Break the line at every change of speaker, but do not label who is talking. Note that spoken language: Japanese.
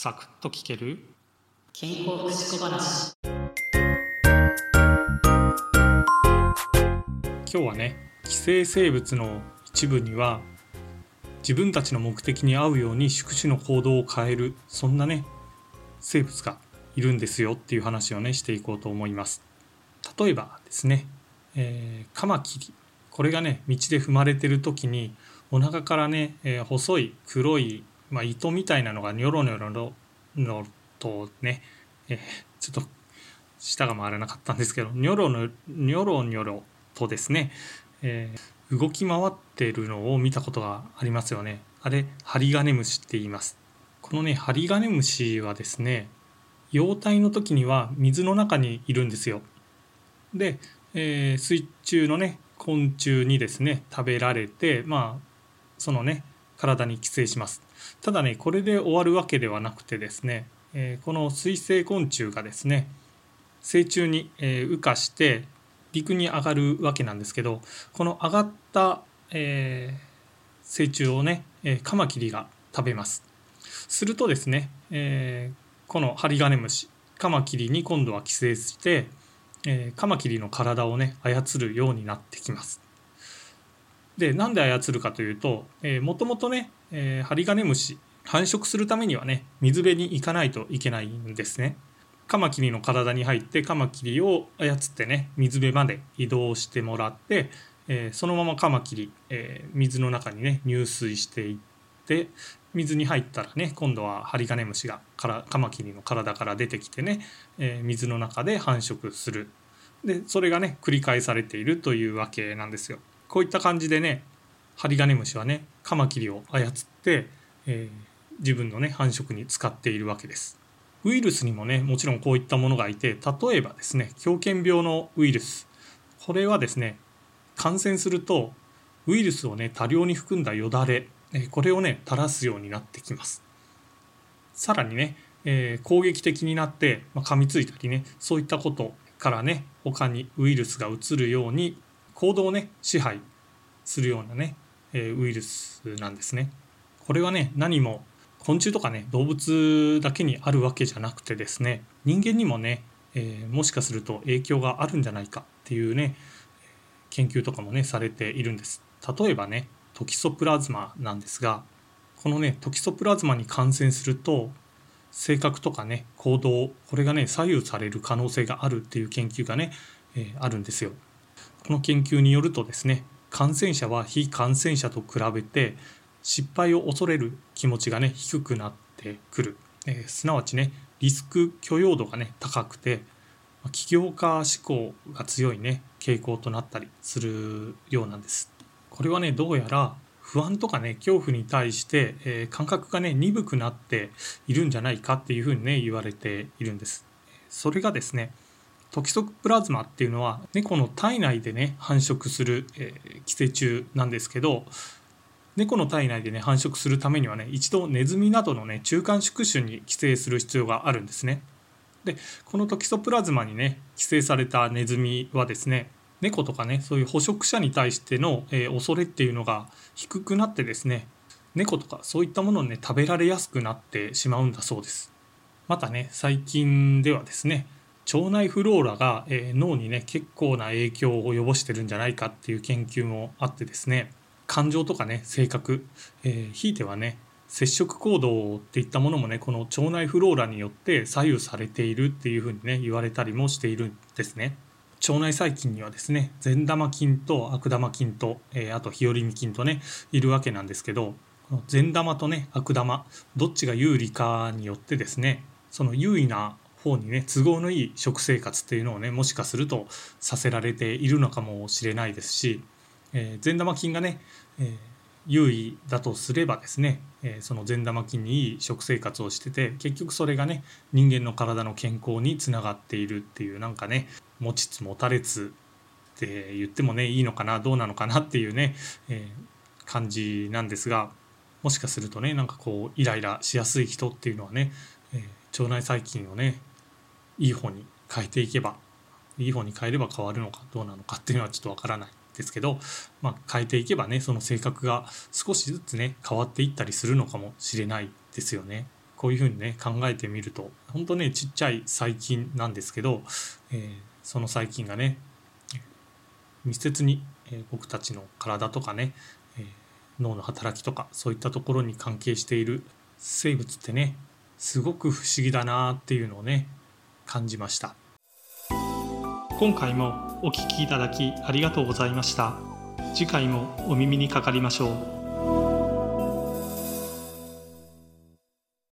サクッと聞ける？
健康福祉小話。
今日はね寄生生物の一部には自分たちの目的に合うように宿主の行動を変えるそんなね生物がいるんですよっていう話をねしていこうと思います。例えばですね、えー、カマキリ。これがね道で踏まれてる時にお腹からね、えー、細い黒い、まあ、糸みたいなのがニョロニョロののとね、えー、ちょっと舌が回らなかったんですけどニョロのニョロニョロとですね、えー、動き回ってるのを見たことがありますよね。あれハリガネムシって言います。このねハリガネムシはですね幼体の時には水の中にいるんですよ。で、えー、水中のね昆虫にですね食べられてまあそのね体に寄生します。ただねこれで終わるわけではなくてですね、えー、この水生昆虫がですね成虫に、えー、羽化して陸に上がるわけなんですけどこの上がった、えー、成虫をね、えー、カマキリが食べます。するとですね、えー、このハリガネムシカマキリに今度は寄生して、えー、カマキリの体をね操るようになってきます。でなんで操るかというともともとね、えー、ハリガネムシ繁殖するためにはね水辺に行かないといけないんですね。カマキリの体に入ってカマキリを操ってね水辺まで移動してもらって、えー、そのままカマキリ、えー、水の中にね入水していって水に入ったらね今度はハリガネムシがからカマキリの体から出てきてね、えー、水の中で繁殖するでそれがね繰り返されているというわけなんですよ。こういった感じでねハリガネムシはねカマキリを操って、えー、自分のね繁殖に使っているわけです。ウイルスにもねもちろんこういったものがいて例えばですね狂犬病のウイルスこれはですね感染するとウイルスをね多量に含んだよだれこれをね垂らすようになってきます。さらにね、えー、攻撃的になって、まあ、噛みついたりねそういったことからね他にウイルスが移るように行動をね支配するようなね、えウイルスなんですね。これはね何も昆虫とかね動物だけにあるわけじゃなくてですね人間にもね、えー、もしかすると影響があるんじゃないかっていうね研究とかもねされているんです。例えばねトキソプラズマなんですがこのねトキソプラズマに感染すると性格とかね行動これがね左右される可能性があるっていう研究がね、えー、あるんですよ。この研究によるとですね感染者は非感染者と比べて失敗を恐れる気持ちがね低くなってくる、えー、すなわちねリスク許容度がね高くて起業家志向が強いね傾向となったりするようなんです。これはねどうやら不安とかね恐怖に対して、えー、感覚がね鈍くなっているんじゃないかっていうふうにね言われているんです。それがですねトキソプラズマっていうのは猫の体内でね繁殖する、えー、寄生虫なんですけど猫の体内でね繁殖するためにはね一度ネズミなどのね中間宿主に寄生する必要があるんですね。でこのトキソプラズマにね寄生されたネズミはですね猫とかねそういう捕食者に対しての、えー、恐れっていうのが低くなってですね猫とかそういったものをね食べられやすくなってしまうんだそうです。またね最近ではですね腸内フローラが、え脳にね結構な影響を及ぼしてるんじゃないかっていう研究もあってですね感情とかね性格、えー、ひいてはね接触行動っていったものもねこの腸内フローラによって左右されているっていうふうにね言われたりもしているんですね。腸内細菌にはですね善玉菌と悪玉菌と、えー、あと日和見菌とねいるわけなんですけど善玉とね悪玉どっちが有利かによってですねその優位な方にね都合のいい食生活っていうのをねもしかするとさせられているのかもしれないですし、えー、善玉菌がね、えー、優位だとすればですね、えー、その善玉菌にいい食生活をしてて結局それがね人間の体の健康につながっているっていうなんかね持ちつ持たれつって言ってもねいいのかなどうなのかなっていうね、え感じなんですがもしかするとねなんかこうイライラしやすい人っていうのはね、え腸内細菌をねいい方に変えていけばいい方に変えれば変わるのかどうなのかっていうのはちょっとわからないですけど、まあ、変えていけばねその性格が少しずつね変わっていったりするのかもしれないですよね。こういうふうにね考えてみると本当ねちっちゃい細菌なんですけど、えー、その細菌がね密接に、え僕たちの体とかね、え脳の働きとかそういったところに関係している生物ってねすごく不思議だなっていうのをね感じました。今回もお聞きいただきありがとうございました。次回もお耳にかかりましょう。